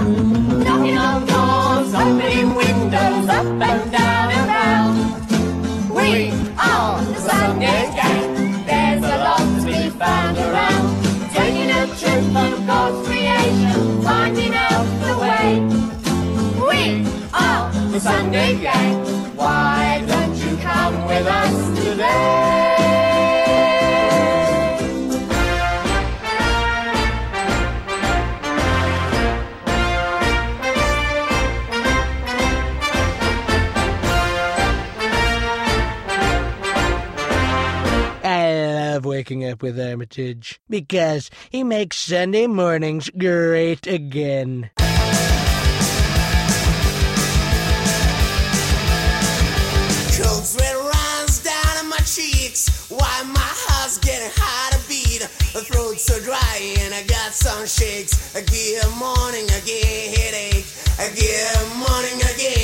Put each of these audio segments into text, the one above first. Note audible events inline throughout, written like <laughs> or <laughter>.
Knocking I up with Armitage because he makes Sunday mornings great again. Cold sweat runs down my cheeks. Why my heart's getting hard to beat. My throat's so dry and I got some shakes. Get morning again, headache. Get morning again.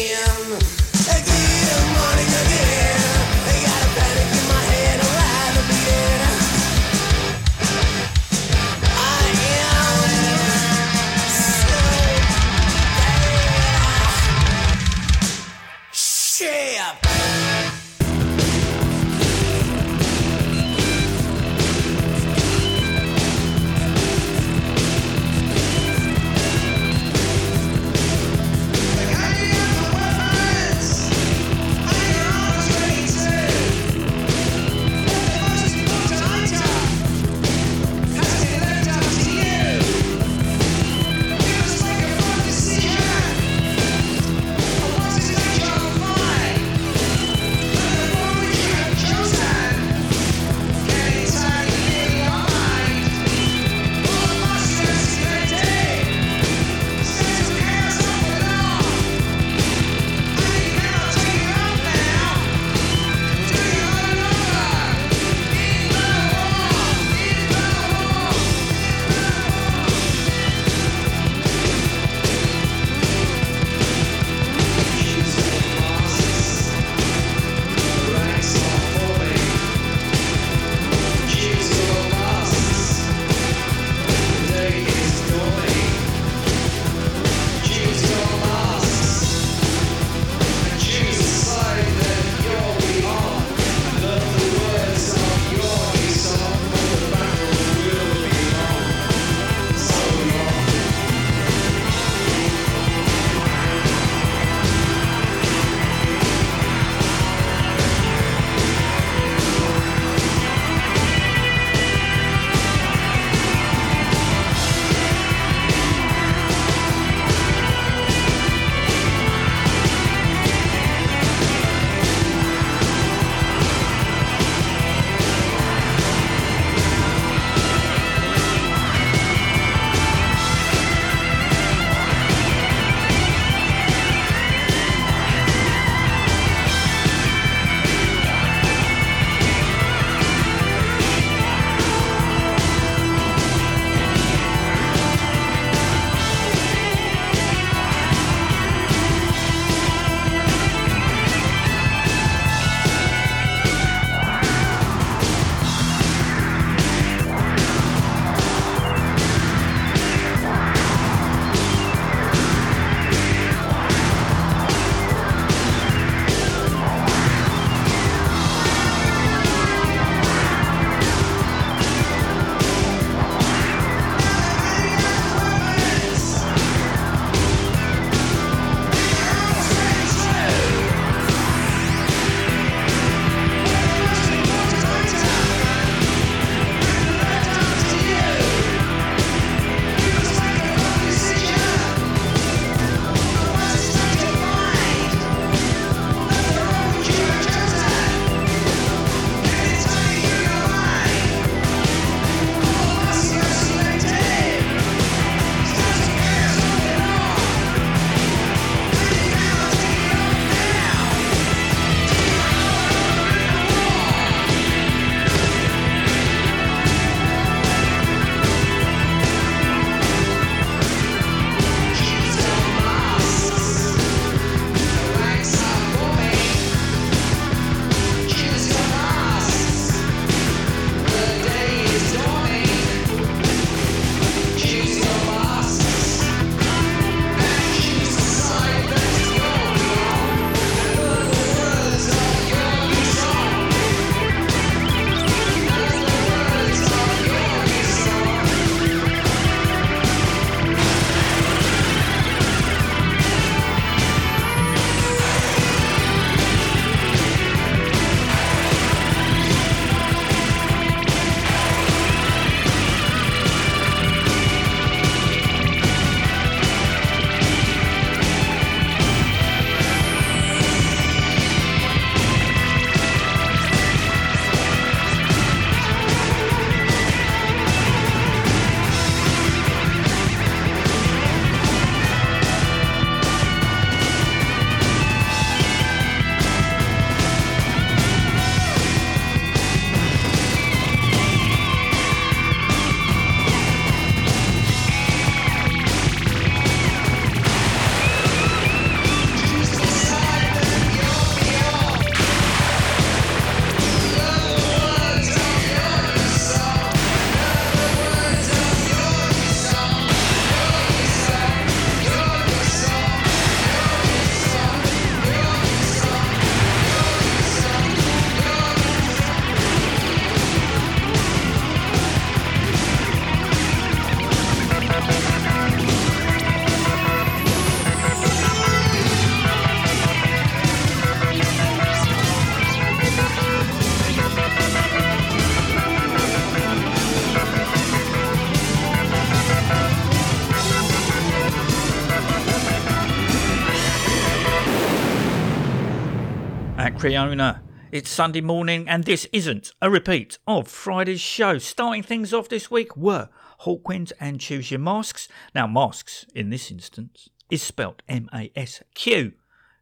Creona. It's Sunday morning, and this isn't a repeat of Friday's show. Starting things off this week were Hawkwind and Choose Your Masques. Now, masks in this instance is spelt M A S Q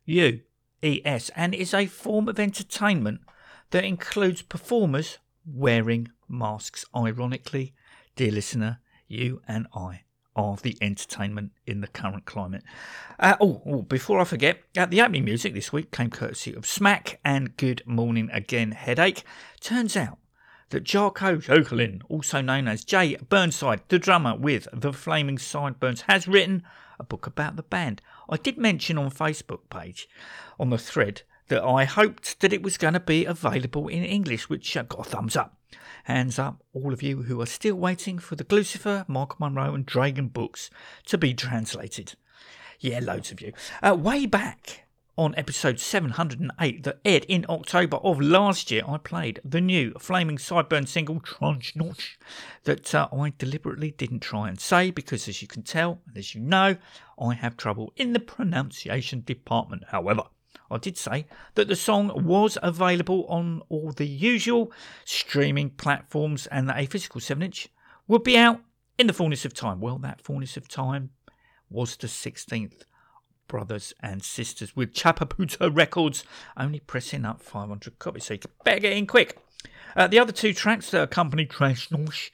U E S and is a form of entertainment that includes performers wearing masks. Ironically, dear listener, you and I are the entertainment in the current climate. Uh, oh, oh, before I forget, uh, the opening music this week came courtesy of Smack and Good Morning Again Headache. Turns out that Jarko Jokelin, also known as Jay Burnside, the drummer with the Flaming Sideburns, has written a book about the band. I did mention on Facebook page, on the thread, that I hoped that it was going to be available in English, which uh, got a thumbs up. Hands up, all of you who are still waiting for the Gluecifer, Mark Monroe, and Dragon books to be translated. Yeah, loads of you. Uh, way back on episode 708 that aired in October of last year, I played the new Flaming Sideburn single, Tranche Notch, that uh, I deliberately didn't try and say because, as you can tell, and as you know, I have trouble in the pronunciation department. However, I did say that the song was available on all the usual streaming platforms and that a physical 7 inch would be out in the fullness of time. Well, that fullness of time was the 16th. Brothers and sisters with Chapaputa Records only pressing up 500 copies, so you better get in quick. Uh, the other two tracks that accompany Trash Nosh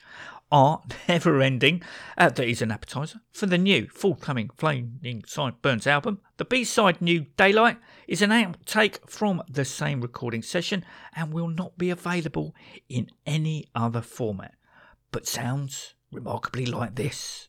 are <laughs> never ending. Uh, that is an appetizer for the new forthcoming Flaming Sideburns album. The B side, New Daylight, is an outtake from the same recording session and will not be available in any other format, but sounds remarkably like this.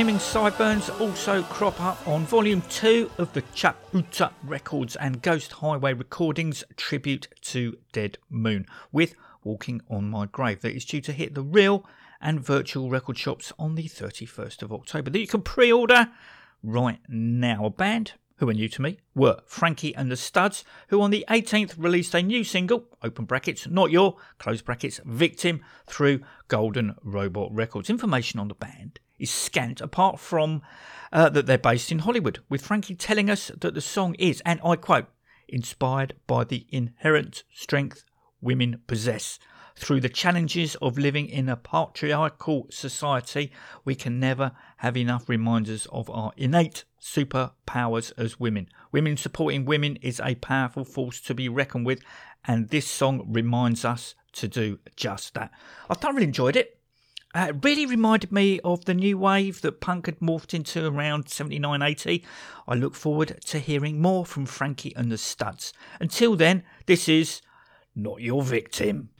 Flaming Sideburns also crop up on volume 2 of the Chaputa Records and Ghost Highway Recordings tribute to Dead Moon with Walking on My Grave that is due to hit the real and virtual record shops on the 31st of October that you can pre-order right now. A band who are new to me, were Frankie and the Studs, who on the 18th released a new single, open brackets, not your, close brackets, victim, through Golden Robot Records. Information on the band is scant, apart from uh, that they're based in Hollywood, with Frankie telling us that the song is, and I quote, inspired by the inherent strength women possess. Through the challenges of living in a patriarchal society, we can never have enough reminders of our innate superpowers as women. Women supporting women is a powerful force to be reckoned with, and this song reminds us to do just that. I thoroughly enjoyed it. Uh, it really reminded me of the new wave that punk had morphed into around 79 80. I look forward to hearing more from Frankie and the Studs. Until then, this is Not Your Victim.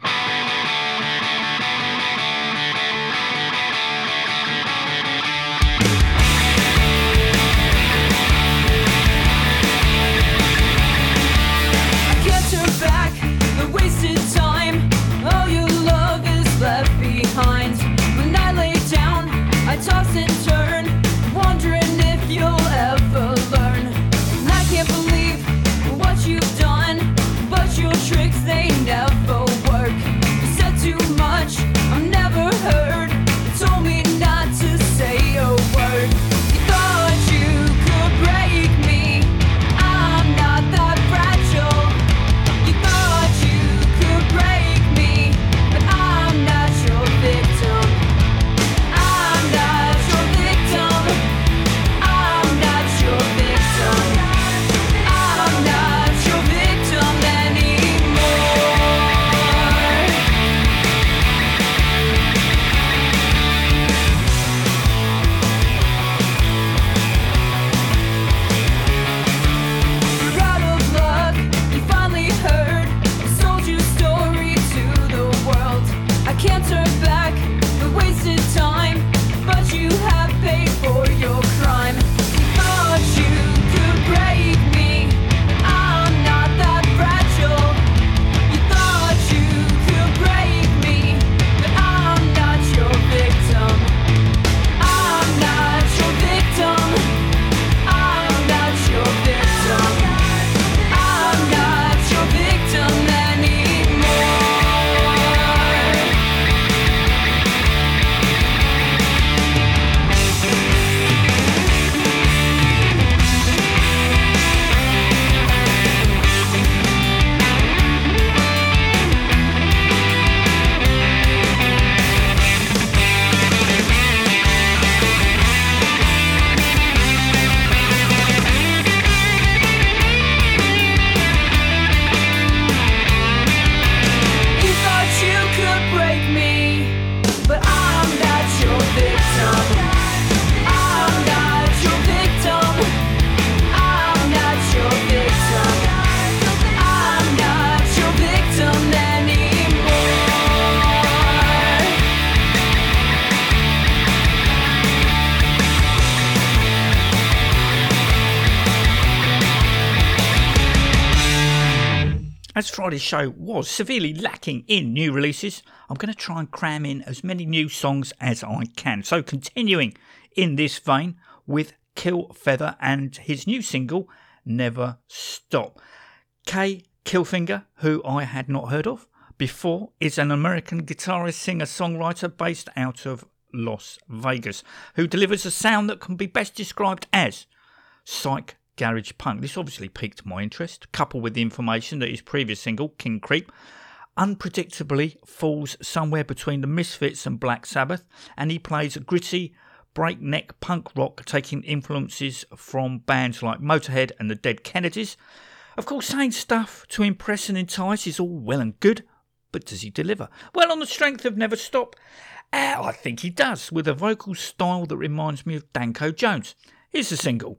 Friday's show was severely lacking in new releases, I'm going to try and cram in as many new songs as I can. So, continuing in this vein with Kilfeather and his new single, Never Stop. Kay Killfinger, who I had not heard of before, is an American guitarist, singer, songwriter based out of Las Vegas, who delivers a sound that can be best described as psych garage punk. This obviously piqued my interest, coupled with the information that his previous single, King Creep, unpredictably falls somewhere between the Misfits and Black Sabbath, and he plays gritty, breakneck punk rock, taking influences from bands like Motorhead and the Dead Kennedys. Of course, saying stuff to impress and entice is all well and good, but does he deliver? Well, on the strength of Never Stop, uh, I think he does, with a vocal style that reminds me of Danko Jones. Here's the single.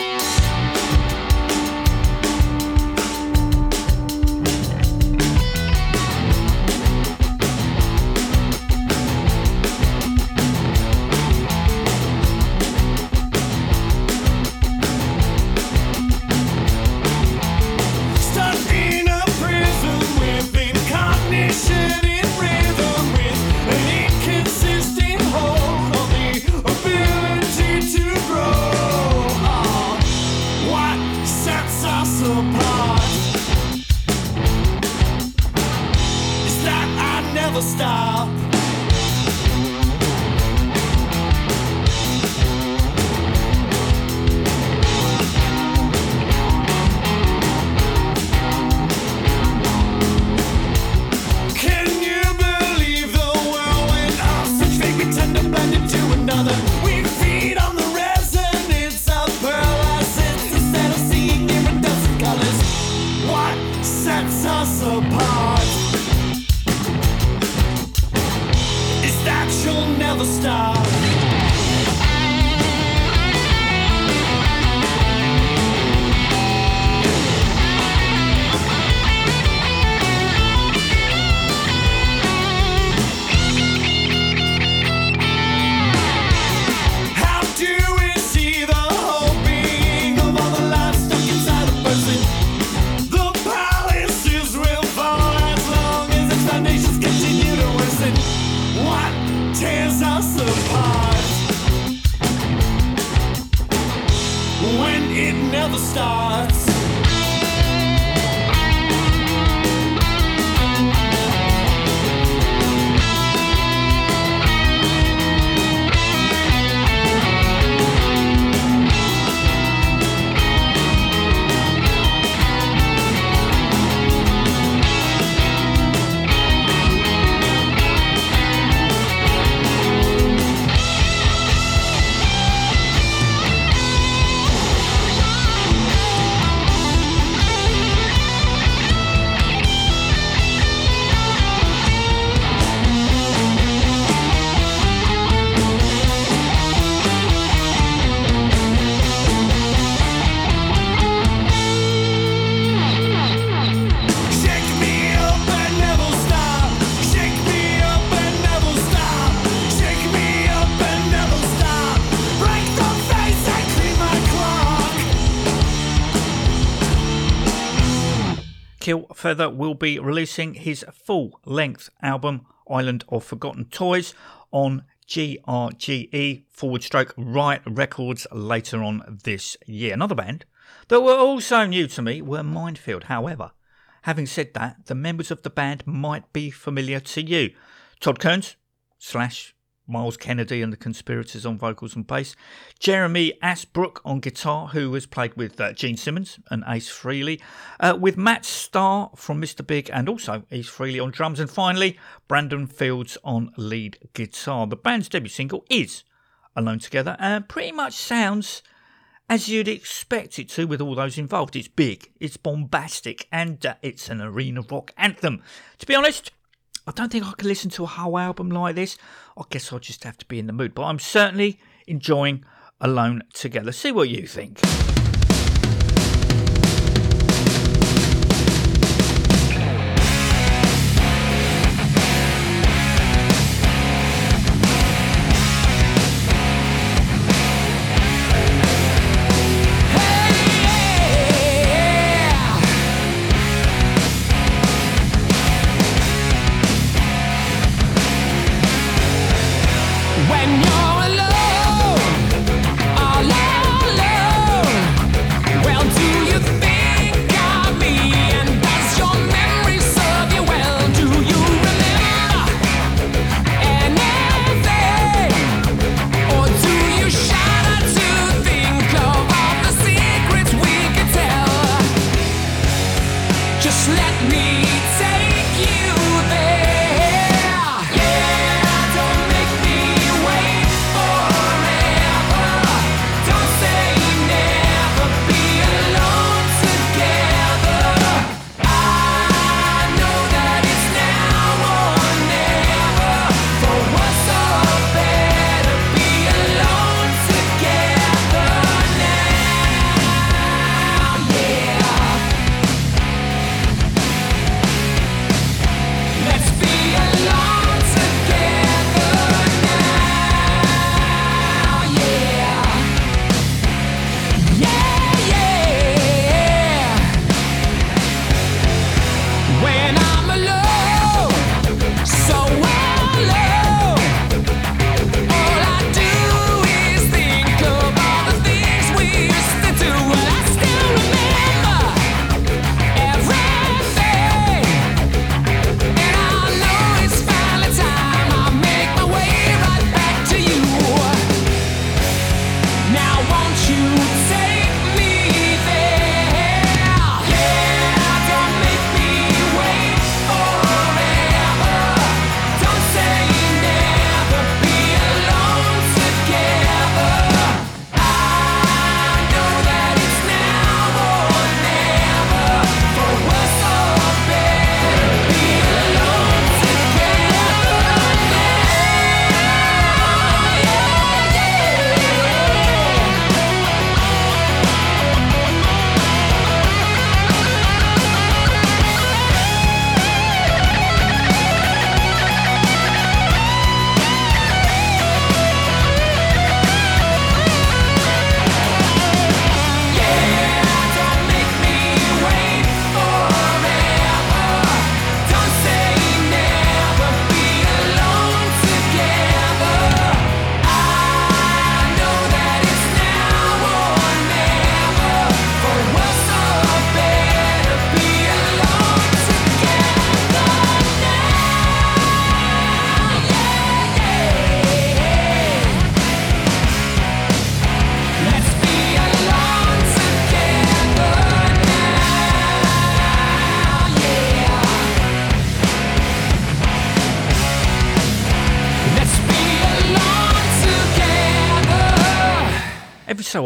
never starts. Feather will be releasing his full length album, Island of Forgotten Toys, on GRGE forward stroke Riot Records later on this year. Another band that were also new to me were Minefield. However, having said that, the members of the band might be familiar to you. Todd Kerns slash Myles Kennedy and the Conspirators on vocals and bass, Jeremy Asbrock on guitar, who has played with uh, Gene Simmons and Ace Frehley, uh, with Matt Starr from Mr. Big and also Ace Frehley on drums, and finally Brandon Fields on lead guitar. The band's debut single is Alone Together and pretty much sounds as you'd expect it to with all those involved. It's big, it's bombastic, and uh, it's an arena rock anthem. To be honest, I don't think I can listen to a whole album like this. I guess I'll just have to be in the mood, but I'm certainly enjoying Alone Together. See what you think.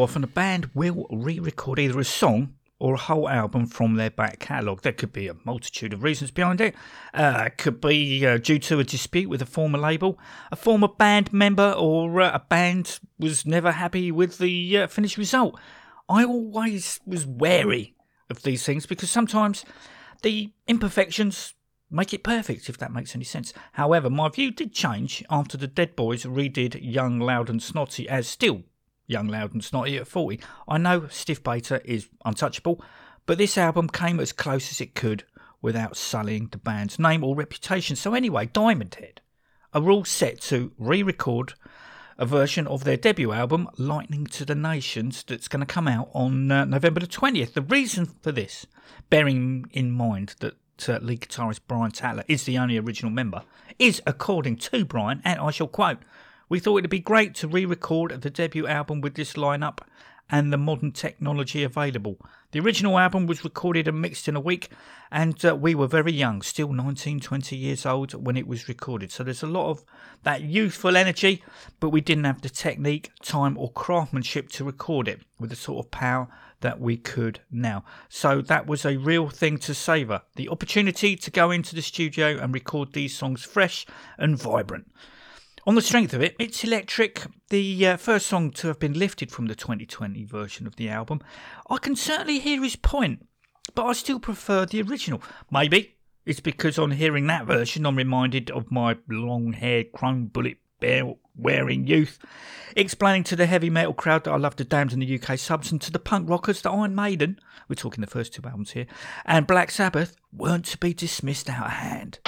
Often, a band will re record either a song or a whole album from their back catalogue. There could be a multitude of reasons behind it. Uh, it could be uh, due to a dispute with a former label, a former band member, or uh, a band was never happy with the uh, finished result. I always was wary of these things because sometimes the imperfections make it perfect, if that makes any sense. However, my view did change after the Dead Boys redid Young, Loud and Snotty as still Young, Loud and Snotty at 40. I know Stiv Bators is untouchable, but this album came as close as it could without sullying the band's name or reputation. So anyway, Diamond Head are all set to re-record a version of their debut album, Lightning to the Nations, that's going to come out on uh, November the 20th. The reason for this, bearing in mind that uh, lead guitarist Brian Tatler is the only original member, is according to Brian, and I shall quote, we thought it'd be great to re record the debut album with this lineup and the modern technology available. The original album was recorded and mixed in a week, and uh, we were very young, still 19, 20 years old when it was recorded. So there's a lot of that youthful energy, but we didn't have the technique, time, or craftsmanship to record it with the sort of power that we could now. So that was a real thing to savour the opportunity to go into the studio and record these songs fresh and vibrant. On the strength of it, it's electric, the uh, first song to have been lifted from the 2020 version of the album. I can certainly hear his point, but I still prefer the original. Maybe it's because on hearing that version, I'm reminded of my long haired chrome bullet bear wearing youth, explaining to the heavy metal crowd that I love the Damned in the UK subs and to the punk rockers that Iron Maiden, we're talking the first two albums here, and Black Sabbath weren't to be dismissed out of hand.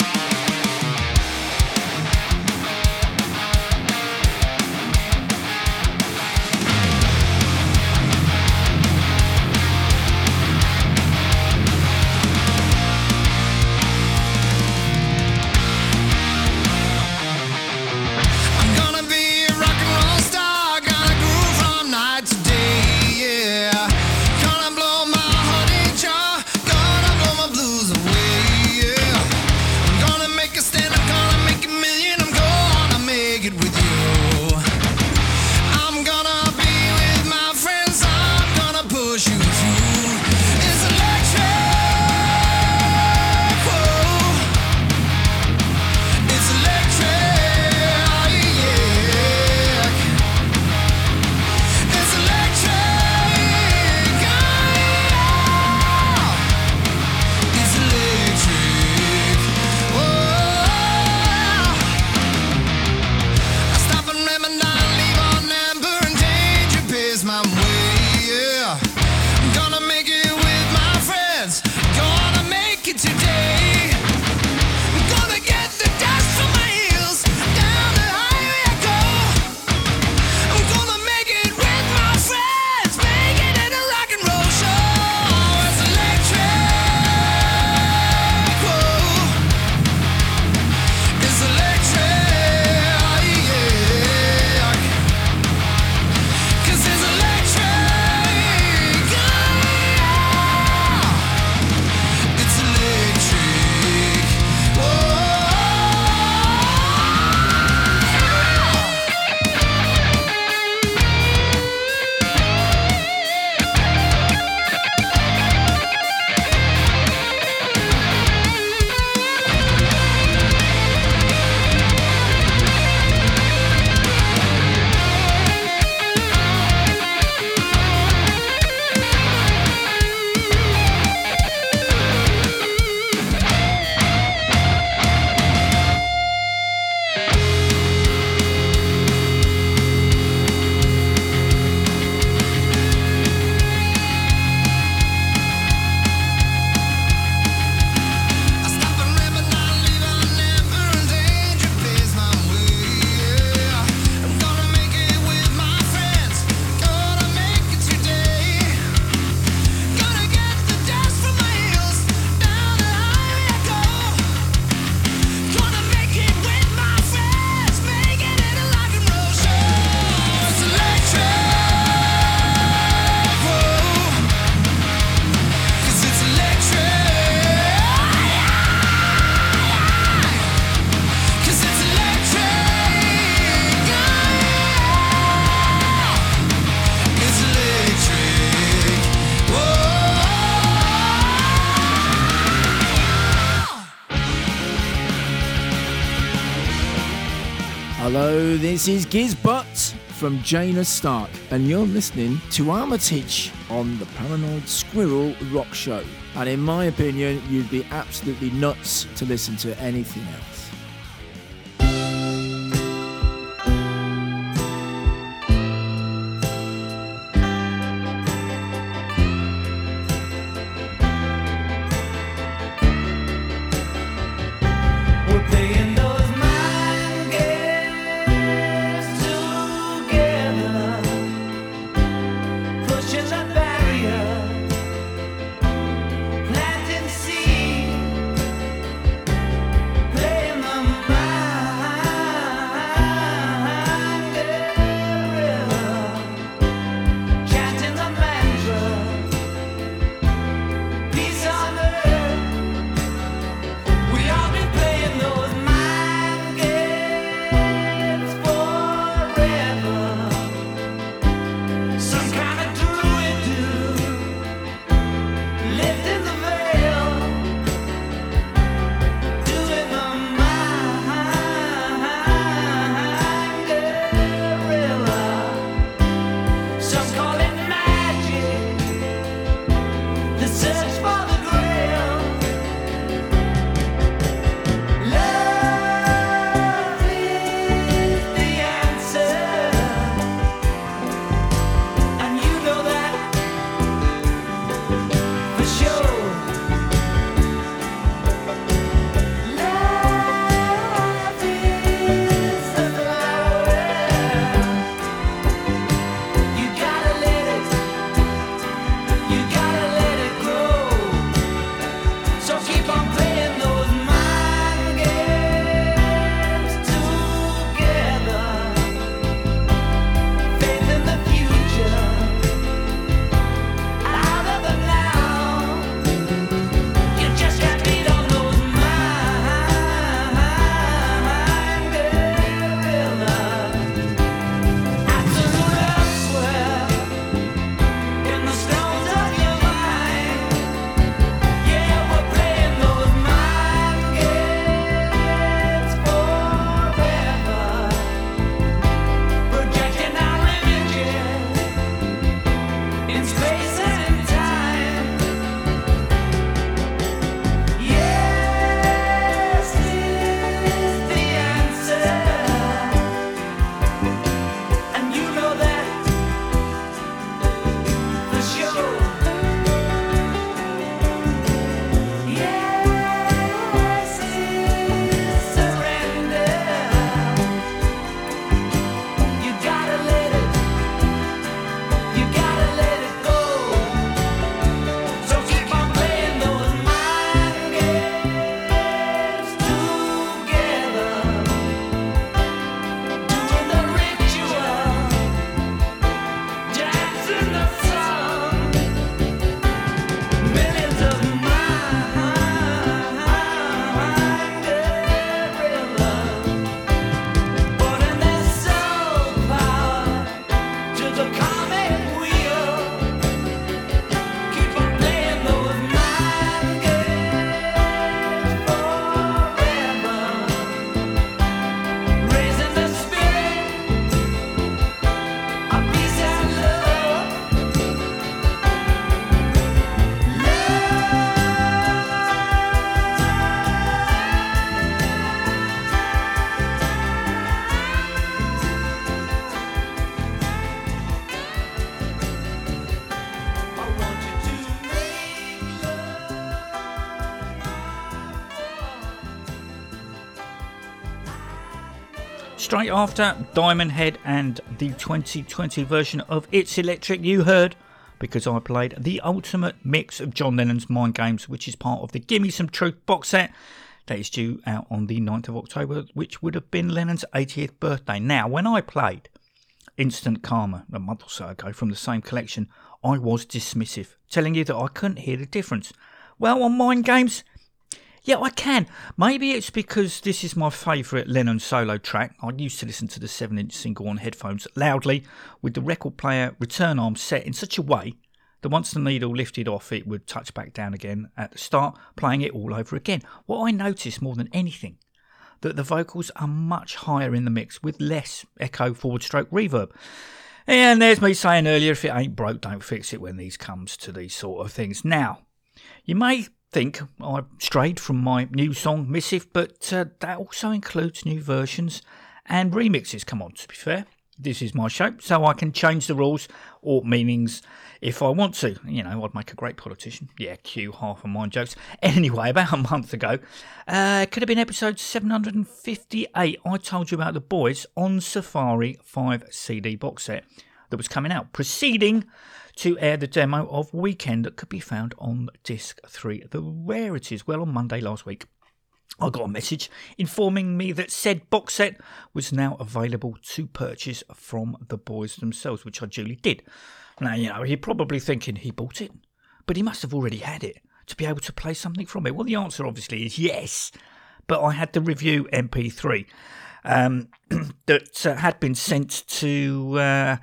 This is Gizbot from Jaina Stark, and you're listening to Armitage on the Paranoid Squirrel Rock Show. And in my opinion, you'd be absolutely nuts to listen to anything else. After Diamond Head and the 2020 version of It's Electric, you heard because I played the ultimate mix of John Lennon's Mind Games, which is part of the Gimme Some Truth box set that is due out on the 9th of October, which would have been Lennon's 80th birthday. Now, when I played Instant Karma a month or so ago from the same collection, I was dismissive, telling you that I couldn't hear the difference. Well, on Mind Games, yeah, I can. Maybe it's because this is my favourite Lennon solo track. I used to listen to the 7 inch single on headphones loudly with the record player return arm set in such a way that once the needle lifted off, it would touch back down again at the start, playing it all over again. What I noticed more than anything that the vocals are much higher in the mix with less echo forward stroke reverb. And there's me saying earlier, if it ain't broke, don't fix it when these comes to these sort of things. Now, you may think I strayed from my new song Missive, but uh, that also includes new versions and remixes. Come on, to be fair, this is my show, so I can change the rules or meanings if I want to. You know, I'd make a great politician. Yeah, cue half of my jokes. <laughs> Anyway, about a month ago, uh, could have been episode 758. I told you about the boys on Safari 5 CD box set that was coming out, proceeding to air the demo of Weekend that could be found on disc 3, the rarities. Well, on Monday last week. I got a message informing me that said box set was now available to purchase from the boys themselves, which I duly did. Now, you know, you're probably thinking he bought it, but he must have already had it to be able to play something from it. Well, the answer obviously is yes, but I had the review MP3 um, <clears throat> that uh, had been sent to. Uh,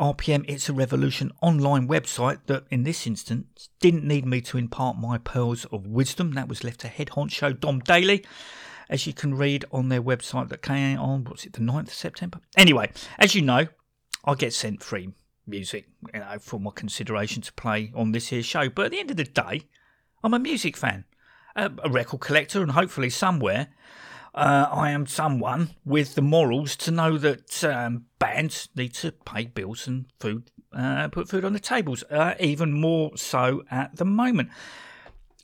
RPM It's a Revolution online website that, in this instance, didn't need me to impart my pearls of wisdom. That was left to head honcho Dom Daly, as you can read on their website that came on, what's it, the 9th of September? Anyway, as you know, I get sent free music you know, for my consideration to play on this here show. But at the end of the day, I'm a music fan, a, a record collector, and hopefully somewhere uh, I am someone with the morals to know that um, bands need to pay bills and food, uh, put food on the tables, uh, even more so at the moment.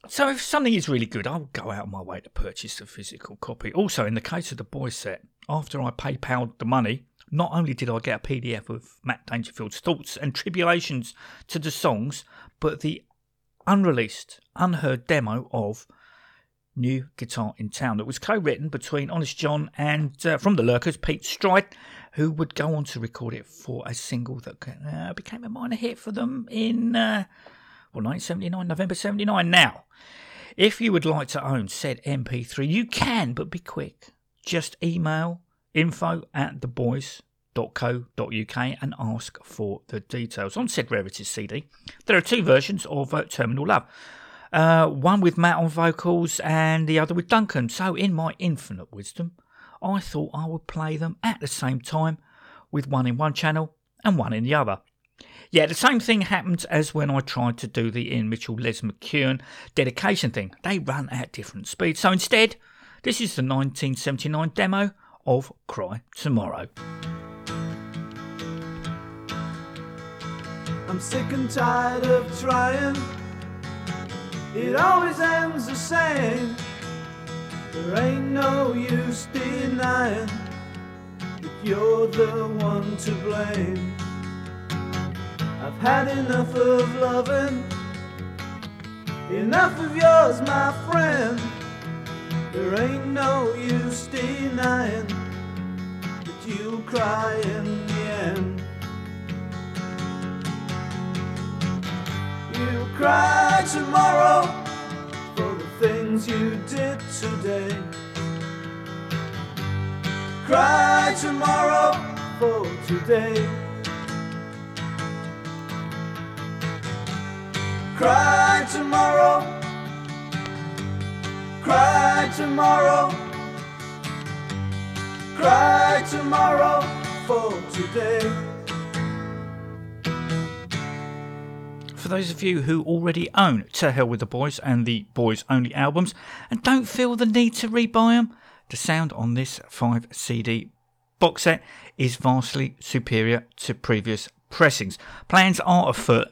So if something is really good, I'll go out of my way to purchase a physical copy. Also, in the case of the boys set, after I PayPal the money, not only did I get a PDF of Matt Dangerfield's thoughts and tribulations to the songs, but the unreleased, unheard demo of New Guitar in Town that was co written between Honest John and uh, from the Lurkers, Pete Stride, who would go on to record it for a single that uh, became a minor hit for them in uh, well, 1979, November 79. Now, if you would like to own said MP3, you can, but be quick. Just email info at theboys.co.uk and ask for the details. On said Rarities CD, there are two versions of uh, Terminal Love. Uh, one with Matt on vocals and the other with Duncan. So, in my infinite wisdom, I thought I would play them at the same time with one in one channel and one in the other. Yeah, the same thing happened as when I tried to do the Ian Mitchell Les McKeown dedication thing. They run at different speeds. So instead, this is the 1979 demo of Cry Tomorrow. I'm sick and tired of trying. It always ends the same. There ain't no use denying that you're the one to blame. I've had enough of loving, enough of yours, my friend. There ain't no use denying that you'll cry in the end. You cry tomorrow things you did today. Cry tomorrow for today. Cry tomorrow. Cry tomorrow. Cry tomorrow for today. For those of you who already own To Hell with the Boys and the Boys Only albums and don't feel the need to rebuy them, the sound on this 5 CD box set is vastly superior to previous pressings. Plans are afoot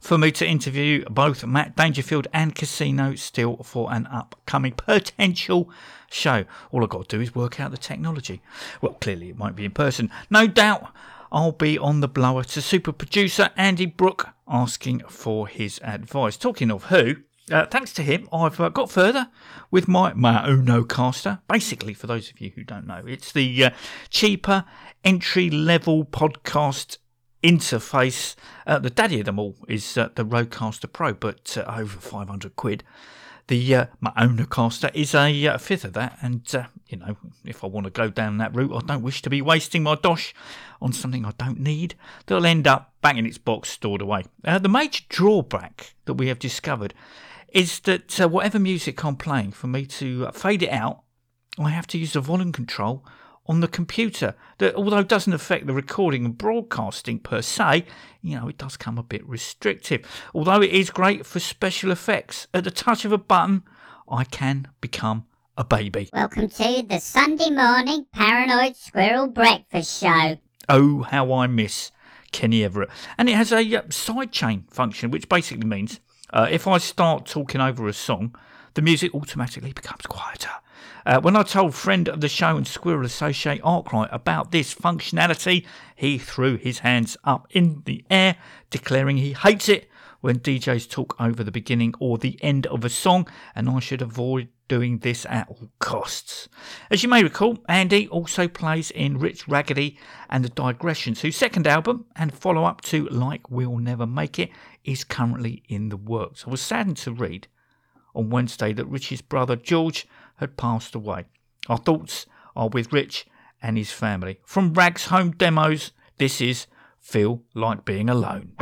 for me to interview both Matt Dangerfield and Casino Steel for an upcoming potential show. All I've got to do is work out the technology. Well, clearly it won't be in person. No doubt I'll be on the blower to super producer Andy Brook asking for his advice. Talking of who, uh, thanks to him, I've uh, got further with my, Maonocaster. Basically, for those of you who don't know, it's the uh, cheaper entry level podcast interface. Uh, the daddy of them all is uh, the Rodecaster Pro, but uh, over 500 quid. The uh, Maonocaster is a uh, fifth of that, and uh, you know, if I want to go down that route, I don't wish to be wasting my dosh on something I don't need. That'll end up back in its box stored away. Uh, the major drawback that we have discovered is that uh, whatever music I'm playing, for me to uh, fade it out I have to use the volume control on the computer. That although it doesn't affect the recording and broadcasting per se, you know, it does come a bit restrictive. Although it is great for special effects. At the touch of a button, I can become a baby. Welcome to the Sunday morning Paranoid Squirrel Breakfast Show. Oh, how I miss Kenny Everett. And it has a uh, sidechain function, which basically means uh, if I start talking over a song, the music automatically becomes quieter. Uh, when I told friend of the show and Squirrel Associate Arkwright about this functionality, he threw his hands up in the air, declaring he hates it when DJs talk over the beginning or the end of a song, and I should avoid doing this at all costs. As you may recall, Andy also plays in Rich Ragany and the Digressions, whose second album and follow up to Like We'll Never Make It is currently in the works. I was saddened to read on Wednesday that Rich's brother George had passed away. Our thoughts are with Rich and his family. From Rags Home Demos, this is Feel Like Being Alone.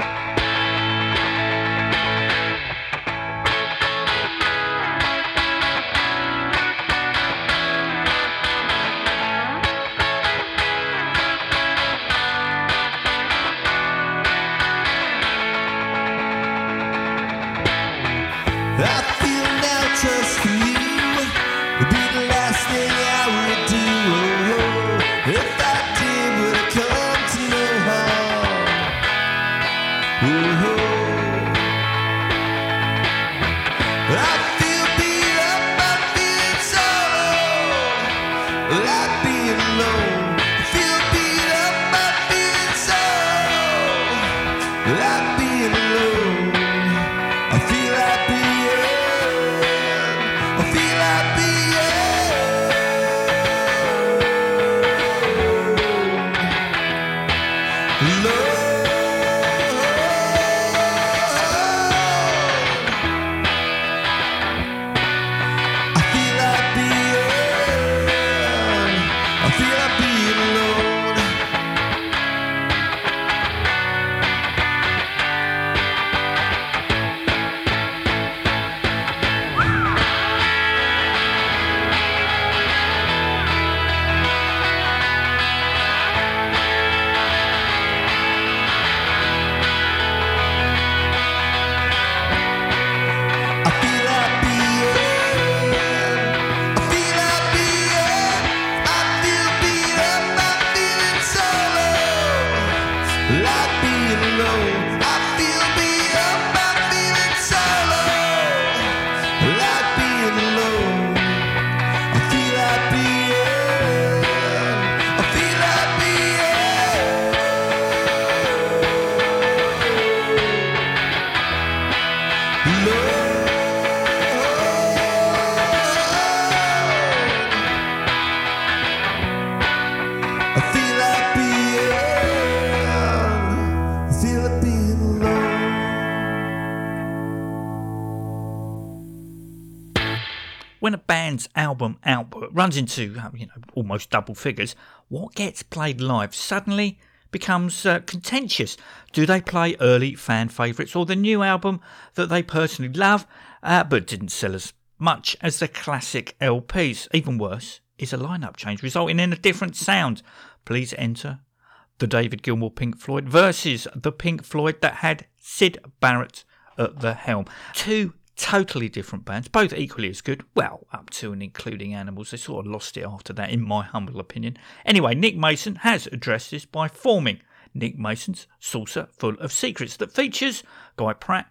Runs into uh, you know almost double figures, what gets played live suddenly becomes uh, contentious. Do they play early fan favourites or the new album that they personally love uh, but didn't sell as much as the classic LPs? Even worse is a lineup change resulting in a different sound. Please enter the David Gilmour Pink Floyd versus the Pink Floyd that had Syd Barrett at the helm. Two totally different bands, both equally as good. Well, up to and including Animals. They sort of lost it after that, in my humble opinion. Anyway, Nick Mason has addressed this by forming Nick Mason's Saucerful of Secrets that features Guy Pratt,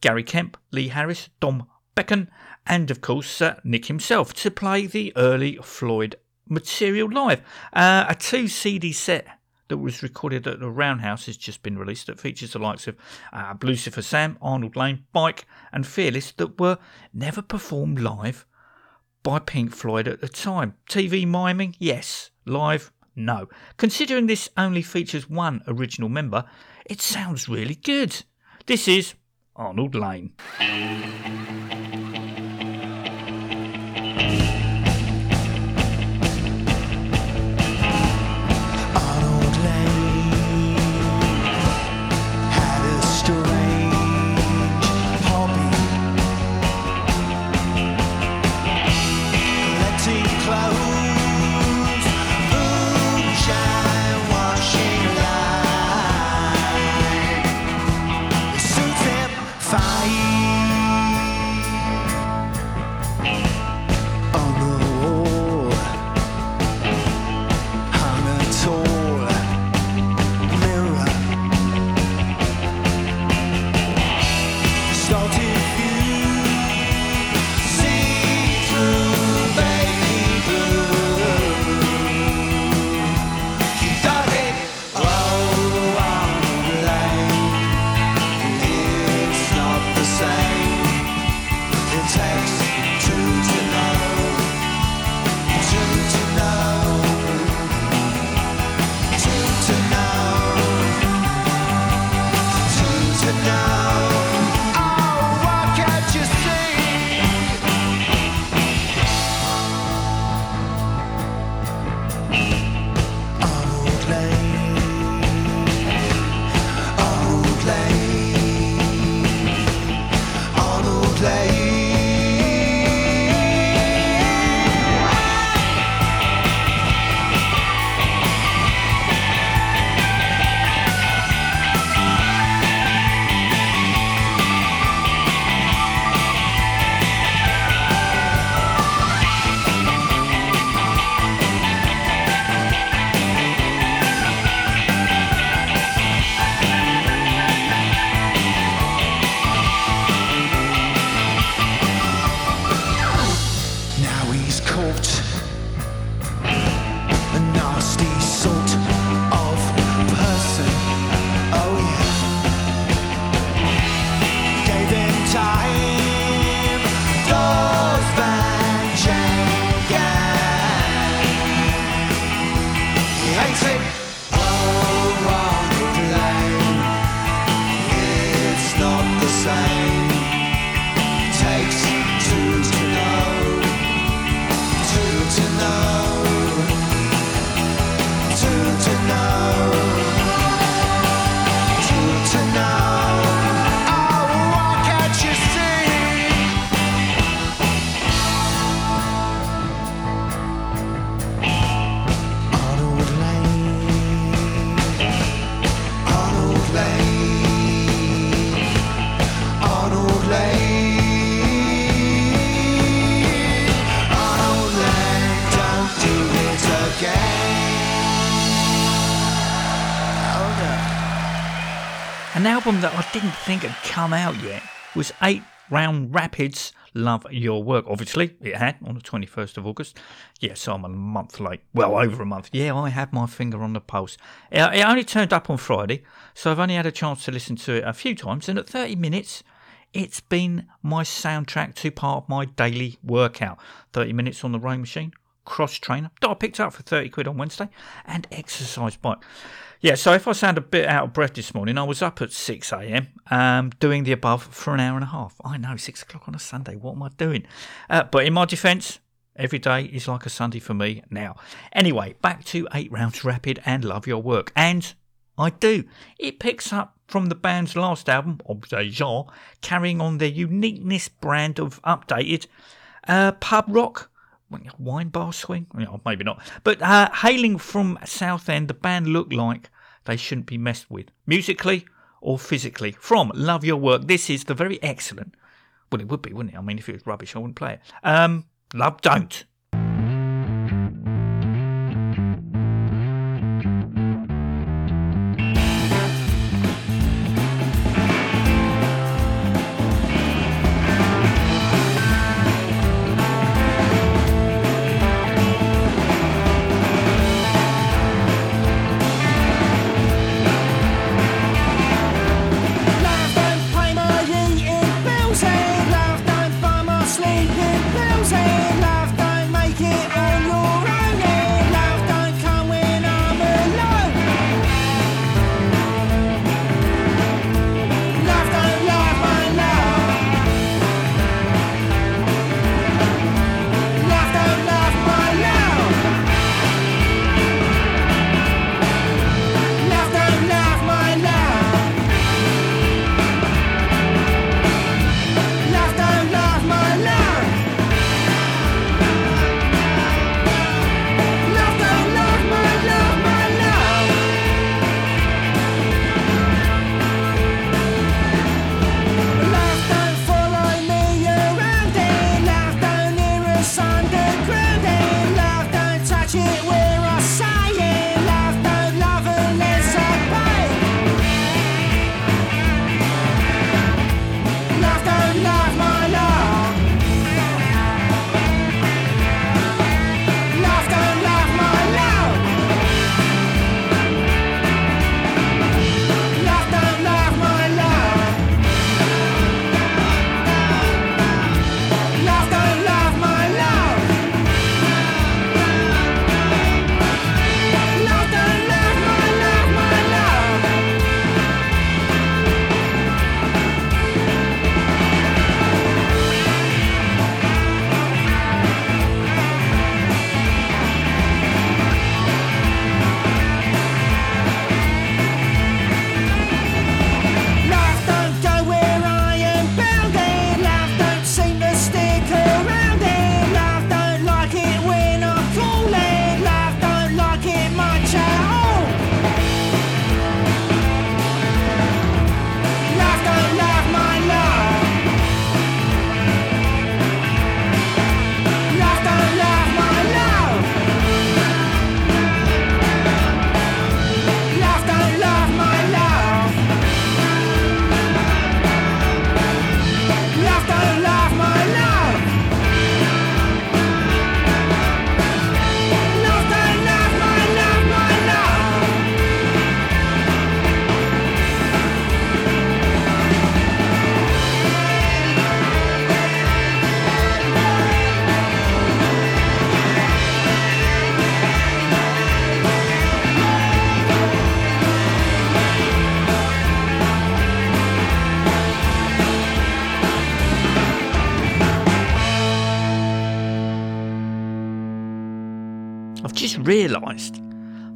Gary Kemp, Lee Harris, Dom Beken, and of course uh, Nick himself to play the early Floyd material live. Uh, a two CD set that was recorded at the Roundhouse has just been released that features the likes of uh, Lucifer Sam, Arnold Layne, Bike, and Fearless that were never performed live by Pink Floyd at the time. TV miming, yes. Live, no. Considering this only features one original member, it sounds really good. This is Arnold Layne. Album that I didn't think had come out yet was Eight Rounds Rapid's Love Your Work. Obviously, it had on the 21st of August. Yes, I'm a month late. Well, over a month. Yeah, I had my finger on the pulse. It, it only turned up on Friday, so I've only had a chance to listen to it a few times, and at 30 minutes, it's been my soundtrack to part of my daily workout. 30 minutes on the rowing machine, cross trainer that I picked up for 30 quid on Wednesday, and exercise bike. Yeah, so if I sound a bit out of breath this morning, I was up at 6 a.m. Um, doing the above for an hour and a half. I know, 6 o'clock on a Sunday, what am I doing? Uh, but in my defence, every day is like a Sunday for me now. Anyway, back to 8 Rounds Rapid and Love Your Work. And I do. It picks up from the band's last album, Jean, carrying on their uniqueness brand of updated uh, pub rock wine bar swing? Yeah, maybe not. But uh, hailing from Southend, the band look like they shouldn't be messed with, musically or physically. From Love Your Work, this is the very excellent. Well, it would be, wouldn't it? I mean, if it was rubbish, I wouldn't play it. Um, Love Don't.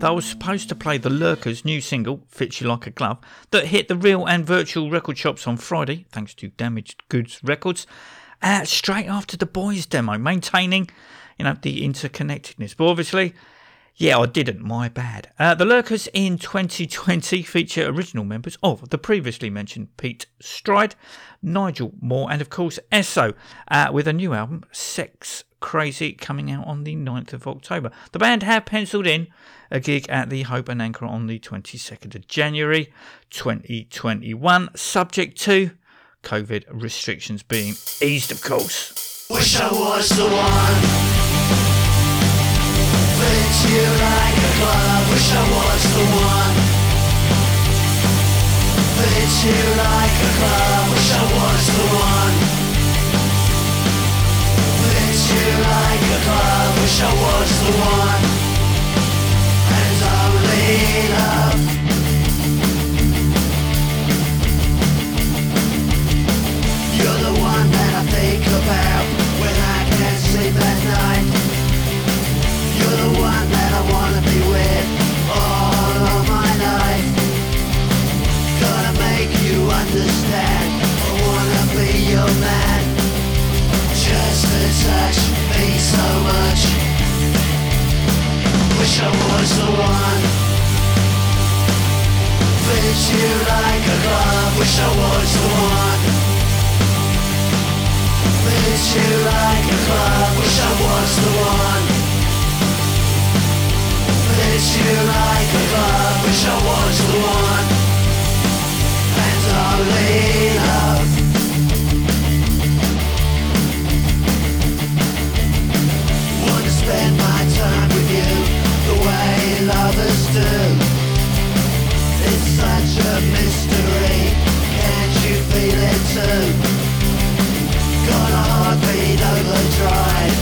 I was supposed to play the Lurkers' new single, Fits You Like a Glove, that hit the real and virtual record shops on Friday, thanks to Damaged Goods Records, uh, straight after the Boys demo, maintaining, you know, the interconnectedness. But obviously, yeah, I didn't. My bad. Uh, the Lurkers in 2020 feature original members of the previously mentioned Pete Stride, Nigel Moore, and of course Esso, uh, with a new album, Sex Crazy, coming out on the 9th of October. The band have penciled in a gig at the Hope and Anchor on the 22nd of January 2021, subject to COVID restrictions being eased, of course. Wish I was the one. Fits you like a glove. Wish I was the one. Fits you like a glove. Wish I was the one. Fits you like a glove. Wish I was the one. I think about when I can't sleep at night. You're the one that I wanna be with all of my life. Gotta make you understand. I wanna be your man. Just to touch me so much. Wish I was the one. Fits you like a glove. Wish I was the one. Fits you like a glove. Wish I was the one. Fits you like a glove. Wish I was the one. And only love. Wanna spend my time with you the way lovers do. Such a mystery. Can't you feel it too? Got a heartbeat overdrive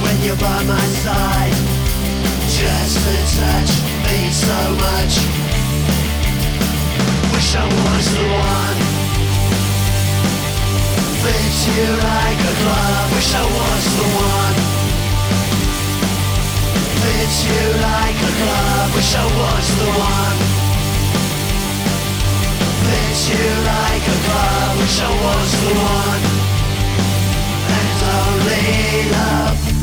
when you're by my side. Just to touch me so much. Wish I was the one. Fits you like a glove. Wish I was the one. Fits you like a glove. Wish I was the one. You like a glove. Wish I was the one and only love.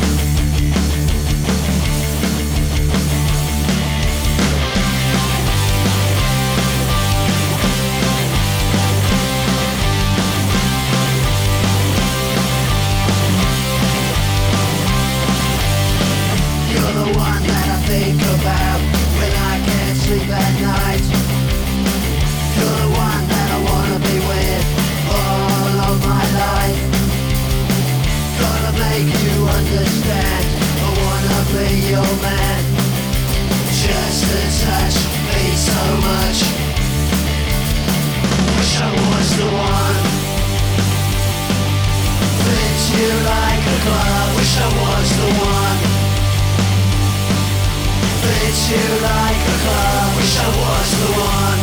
One.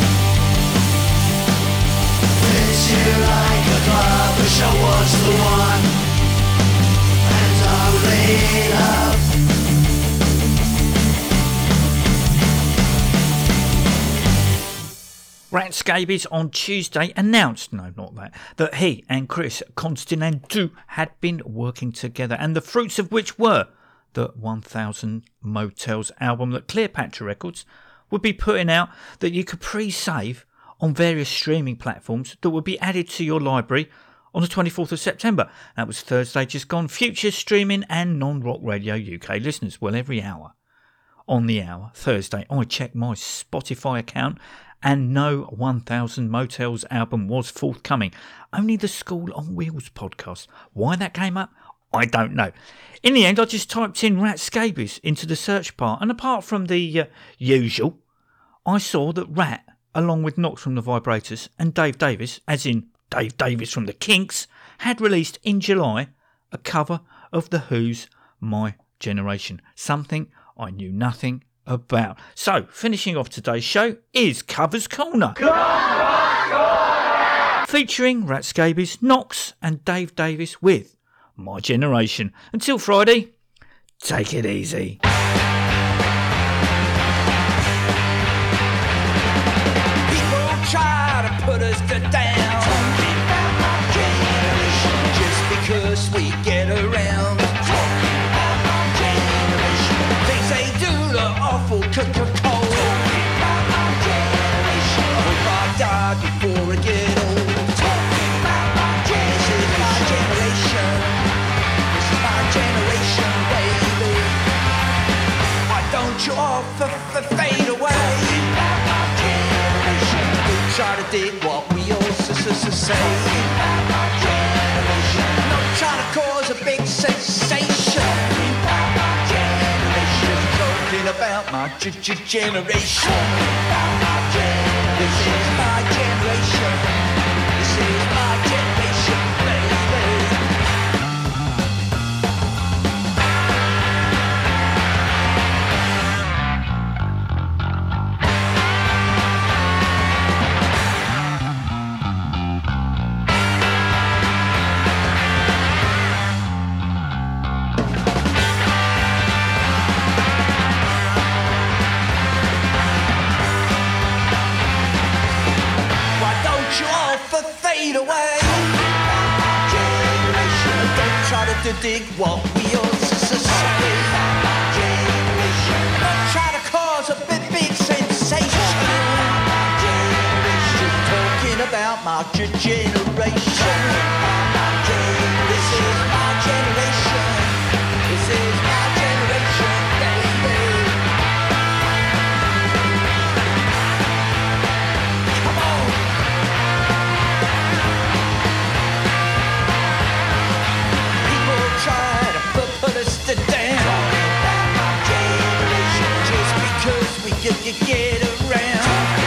Wish I was the one. On Tuesday announced, no, not that, that he and Chris Constantinou had been working together, and the fruits of which were the 1000 Motels album that Cleopatra Records would be putting out that you could pre save on various streaming platforms that would be added to your library on the 24th of September. That was Thursday just gone. Future streaming and non rock radio UK listeners. Well, every hour on the hour, Thursday, I checked my Spotify account and no 1000 Motels album was forthcoming. Only the School on Wheels podcast. Why that came up, I don't know. In the end, I just typed in Rat Scabies into the search bar, and apart from the uh, usual, I saw that Rat, along with Knox from the Vibrators and Dave Davies, as in Dave Davies from the Kinks, had released in July a cover of The Who's My Generation, something I knew nothing about. So, finishing off today's show is Covers Corner. Featuring Rat Scabies, Knox, and Dave Davies with My Generation. Until Friday, take it easy. Talking about my generation. Just because we get around. Dig what we all say. Not trying to cause a big sensation. Talking about my generation. This is my generation. This is to dig what we all s- s- say. Don't try to cause a big, sensation. Talking about my generation. This is my generation. This is my we could, get around.